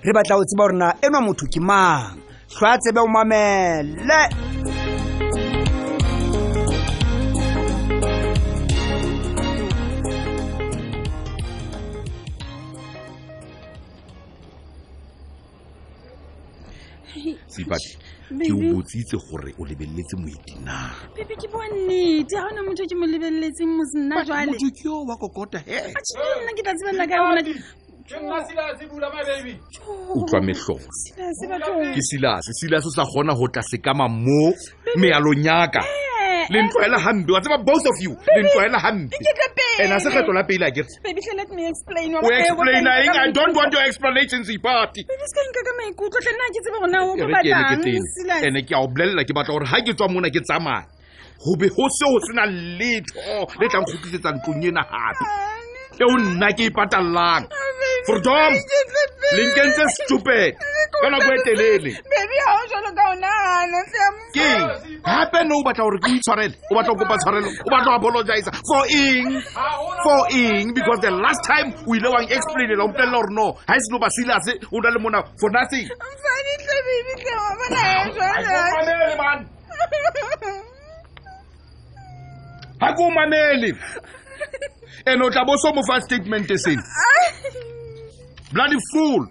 re batla o tseba rona enwa motho ke mang tlhwa tsebe o mamele seipati ke o botsitse gore o lebeletse moeti na bebe ke boa nnete ga ona motho ke mo lebeletseng mosnna jale motho ke yo wa kokota he nna ke tla tsebella ka gona utlwa metlhong ke silase silase sa gona go tla sekama mo mealong yaka le ntlwaela gampe wa tseba both of you le ntlwaela gampe ena se kgetlo la pele akere o explaina eng i don't want your explanations ipati ene ke a o bolelela ke batla gore ga ke tswa mona ke tsamaya go be go se go sena letho le tlang go tlisetsa ntlong ena gape ke o nna ke ipatalelang fordom lenkentse stupid ka nako e telele ke gape ne o batla gore ke itshwarele o batla go kopa tshwarelo o batla go apologiza for eng for eng because the last time o ile wang explainela o mpolelela gore no ga e seno ba silase o na le mona for nothing ga ko o mamele ene o tla bo so mo fa statement seno bloody fool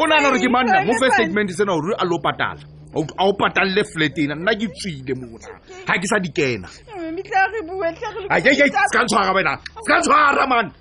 o na gore ke manna mo fe statement sena gore a lo patala a o patalele flat ena nna ke tswile mona ga ke sa dikena ka tshwara wena ka tshwara man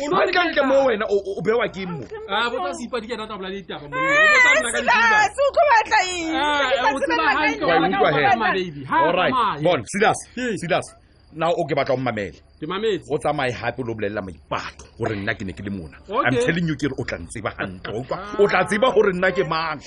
o no le ka ntle mo wena o o bewa ke mo a bo tsa sipa di kena tsa bolale ditaba mo o tsa nna ka ditaba so ko batla eng o tseba ha ke wa utlwa he all right bon silas silas na o ke batla o mmamele ke mametse o tsamaye hape lo bolelela maipato gore nna ke ne ke le mona i'm telling you ke re o tla ntseba gantle o tla tseba gore nna ke mang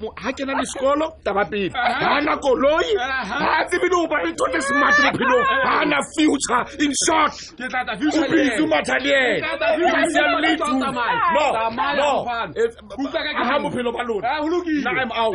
ga ke na le sekolo taba pele ga na koloi ga tsebe le oba ntho tse smart bophelong ga na future in short o busy matha le eneaga bophelo ba lona am out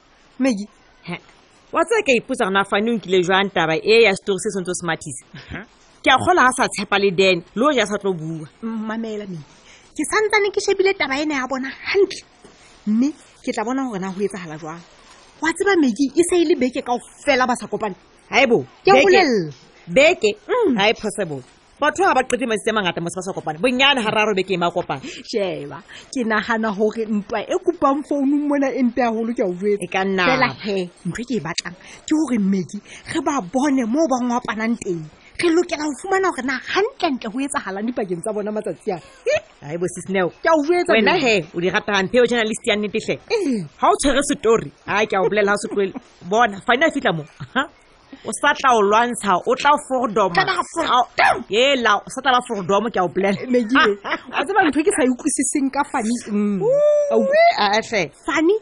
megi wa tsaya ka ipotsa gona fa ne nkile jwang taba e ya story se sentse o se mathisa ke a kgola ga sa tshepa le den le o ja sa tlo bua mamela me ke santsane ke shebile taba ene ya bona hantle mme ke tla bona gore na go etsagala jwang wa tseba megi e se e le beke kao fela ba sa kopane ga e bo ke bolelela beke ga e possible batho ga ba qete maitse mangata mo se ba sa kopane bonnyane ga raro be ke ema kopane sheba ke nagana gore mpa e kopang founung mona e mpe agolo ke a uela e ka nnafela he ntho e ke e batlang ke gore mmedi re ba bone moo ba ngwapanang teng re lokela go fumana gore na gantlentle go etsagalang dipakeng tsa bona matsatsi a ai bo sisneo ke a uetsa wena he o di ratang pheo journalist ya nnetetlhe ga o tshwere setori a ke a o bolela ga o se tloele bona fane a fitlha mo o sa tla o lwantsha o tla o fordoma ela o sa tlala fordoma ke a o bolela a tseba ntho ke sa e utlwisiseng ka fani mm. atlhe fani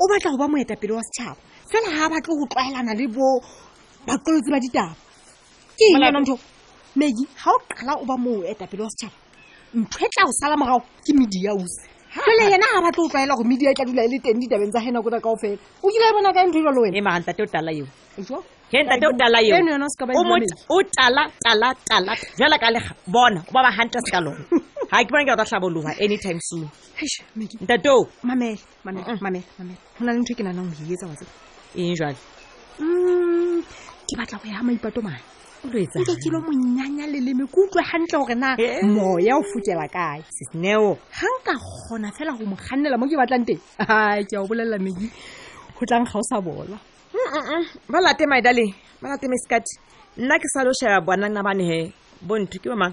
o batla go ba moetapele wa setšhaba fela ga a batle go tlwaelana le bo bakolotsi ba ditaba ke eng yona ntho megi ga o qala o ba moetapele wa setšhaba ntho e tla go sala morago ke medi ya usi jale yena ga batlo o tlwaela go media e tla dula e le teng ditabeng tsa gena kota kao fela o kile a bona ka ntho e jalo wena e maga ntate o tala eo ke ntate o tala eo o tala tala tala jala ka lega bona o ba ba ganta se ka lone ga ke bona ke rata tlhabologa anytime soon ntateo mamele mamela mamela mamela go na le ntho e ke nanang go e etsa watse eng jale Mm, ke batla go ya maipato mane o lo etsang? ke lo monyanya leleme ke utlwe gantle gore na Eh. moya o fokela kae sesneo ga nka kgona fela go mo kgannela mo ke batlang teng a ke a o bolelela medi go tlang ga o sa bolwa ba late my darling ba late miss kat nna ke sa lo sheba bwanana bane he bontho ke bomang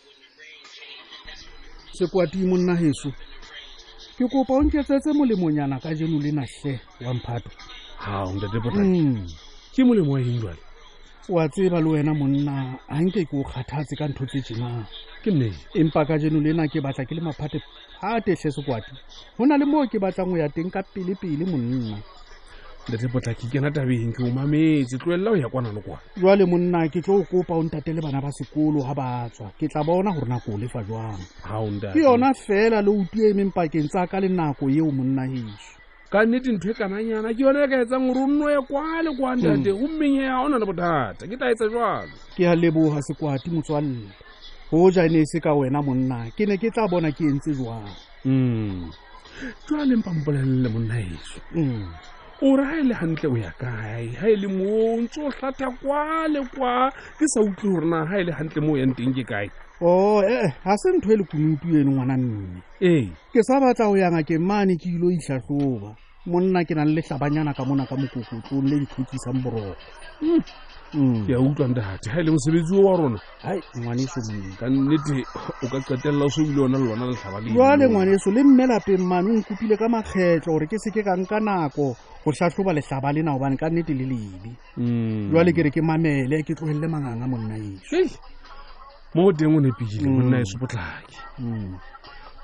sekwati monna heso ke kopa o nketsetse molemonyana ka jeno le nahle wa mphato ga ntate botaki mm. ke molemo wa eng jale wa tseba le wena monna ga nke ke o kgathatse ka ntho tse jena ke mme empa ka jeno lena ke batla ke le maphate a tetlhe sekwati go na le moo ke batlang go ya teng ka pele-pele monna ntate potlaki kena tabeng ke omametse tloelela o ya kwana le kwana jwale monna ke tlo o kopa o ntate le bana ba sekolo ga ba tswa ke tla bona gore nako o lefa jwang ke yona fela le utlwe emeng pakeng tsa ka le nako eo monna heso ka nnete ntho e kananyana ke yone e ka etsang gore o nnoye kwa le kwa ntate gommeng e ya o na le bothata ke tla etsa jalo ke a leboga sekwati motswalle goja e ne e se ka wena monna ke ne ke tla bona ke entse jwang Mm. jwale mpa mpolelele monna eso Mm. o re ga e le gantle o ya kae ga e le mo o ntse o tlhatha kwa le kwa ke sa utlwe gore na ga e le gantle mo o yang teng ke kae o ee ga se ntho e le kunutu eno ngwana mme ee ke sa batla go ya ngakeng mane ke ilo itlhatlhoba monna ke nang le tlabanyana ka mona ka mokokotlong le ntlhokisang boroko hmm. hmm. ya utlwa ndate ga e le mosebetsi o wa rona hai ngwaneso ka nnete o ka qetelela o se ebile ona le lona letlhaba le jale ngwaneso le mme lapeng mane o nkopile ka makgetlho gore ke seke ka nka nako go tlhatlhoba letlhaba lena gobane ka nnete le lebe Mm. jwale ke re ke mamele ke tlogelele manganga monna eso mo go teng o nepile Mm. monna eso potlake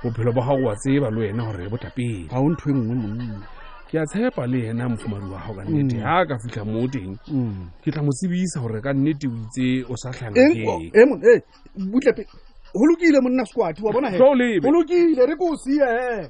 bophelo ba gago wa tseba le wena gore bo tapele ga o ntho e nngwe monna ke a tshepa le ena mofumadi wa gago ka nnete Mm. ga ka fitlha mo teng Mm. ke tla mo tsebisa gore ka nnete o itse o sa tlhanga Eng? ke eng. Eh, mon- eh, butle pe go lokile monna sekwati wa bona he Tlo o lebe. go lokile re ko o sie he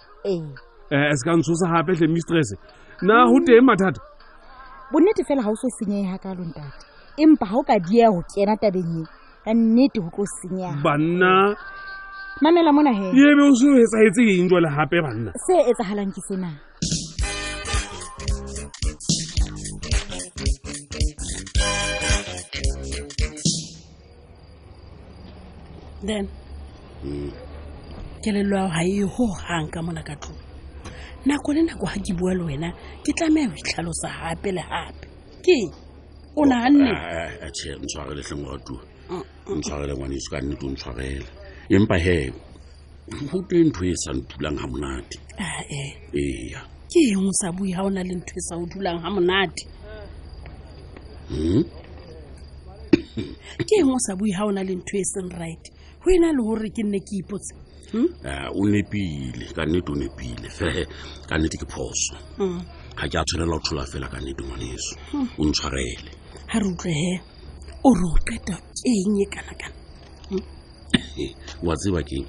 ee um se ka ntshosa gape tle mistress na go teng mathata bonnete fela ga o se o senyega ka lontate empa ga o ka diya go kena tabeng e ka nnete go tlo senyega banna mamela mona he ye be o se o etsagetse eng jwale gape banna se etsagalang ke sena then mm. kelelo ao ga e go gang ka mona ka tlong nako le nako ga ke bua le wena ke tlameya go itlhalosa gape le gape ke o naganne che ntshwarele tleng wa tua ntshwarele ngwane se ka nnete o ntshwarele empa he go twe ntho e sa nthulang ga monate ah, eh. eya ke eng o sa bue ga o na le ntho e sa o dulang ga monate hmm? ke eng o sa bue ga o na le ntho e seng right go e na le gore ke nne ke ipotse hmm? ah, o nepile ka nnete o nepile fe ka nnete ke phoso hmm. ga ke a tshwanela go tshola fela ka nnete ngwaneso o ntshwarele ga re utlwege o re o qeta ke eng e kana kana wa tseba keng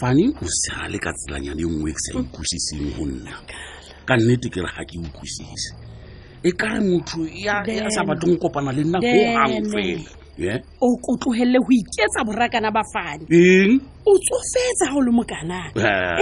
fane o sale ka tselanyane yo nngwe ke sa ikwesiseng go nna ka nnete ke re ga ke utlwisise e kare motho ya sa batleng kopana le nna go gang fela o tlogelele go iketsa borakana ba fane eng o tsofetsa ga o le mokanang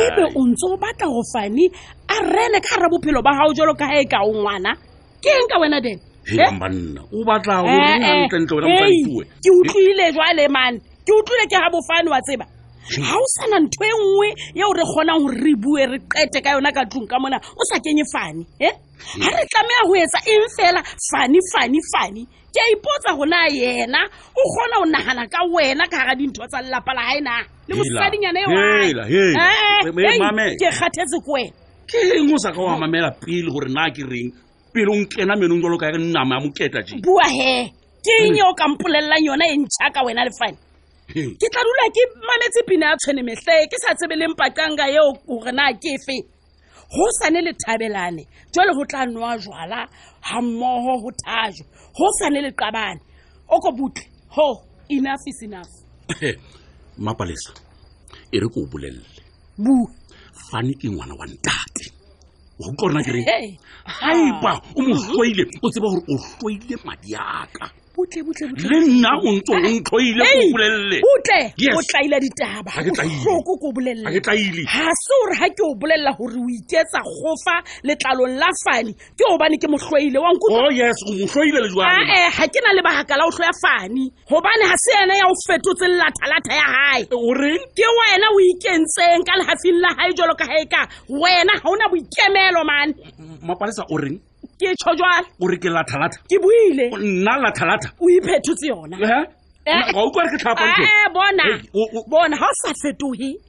ebe o ntse o batla go fane a rene ka gara bophelo ba gago jalo ka ga e ka o ngwana ke eng ka wena then Hey, Eh? mbanna o batla o Eh, reng eh. gantlentle wena Hey, motlaipue ke utlwile jwale mane ke utlwile ke ga bofane wa tseba ga o sana ntho e nngwe yeo re kgonang gore re bue re qete ka yona ka tlong ka mona o sa kenye fane e ga re tlameya go etsa eng fela fane fane fane ke a ipotsa gona yena o kgona go nagana ka wena ka gara dintho tsa lelapa la gae na le Hela, mosadinyana e hela, hela. Eh, eh, Re- re hey, mame. ke kgathetse ko wena ke eng o sa ka wa mamela pele gore na ke reng pele o nkena menong jalo ka ya nama ya moketa je bua he ke eng e o ka mpolelelang yona e ntšha ka wena le fane ke tla dula ke mametse pina ya tshwene metlhe ke sa tsebe leng pakanga eo gore na ke fe go sane le thabelane jale go tla nwa jwala ga mmogo go thajo go sane le qabane o ko butle ho enough is enough mapalesa e re ko o bolelele bu fane ke ngwana wa ntate wa utlwa rona kere gaipa o mo tlhoile o tseba gore o tlhoile madi aka le nna o ntse o ntlhoile ko bolelele o tlaila ditaba botlhoko ko bolelele ga se gore ga ke o bolelela gore o iketsa gofa letlalong la fane ke obane ke motlhoile wa nko oh, ga ke na le bagakala o tlhoya fane gobane ga se ene ya o fetotse lathalatha ya gae ke wena o ikentseng ka lehafing la gae jalo ka gae ka wena ga o na boikemelo mane mapalesa o reng ke tsho jwale o re ke lathalatha ke buile nna lathalatha o iphethotse yona ga eh? utlwa re ke tlhapa eh, eh, bona bona ga o sa fetoge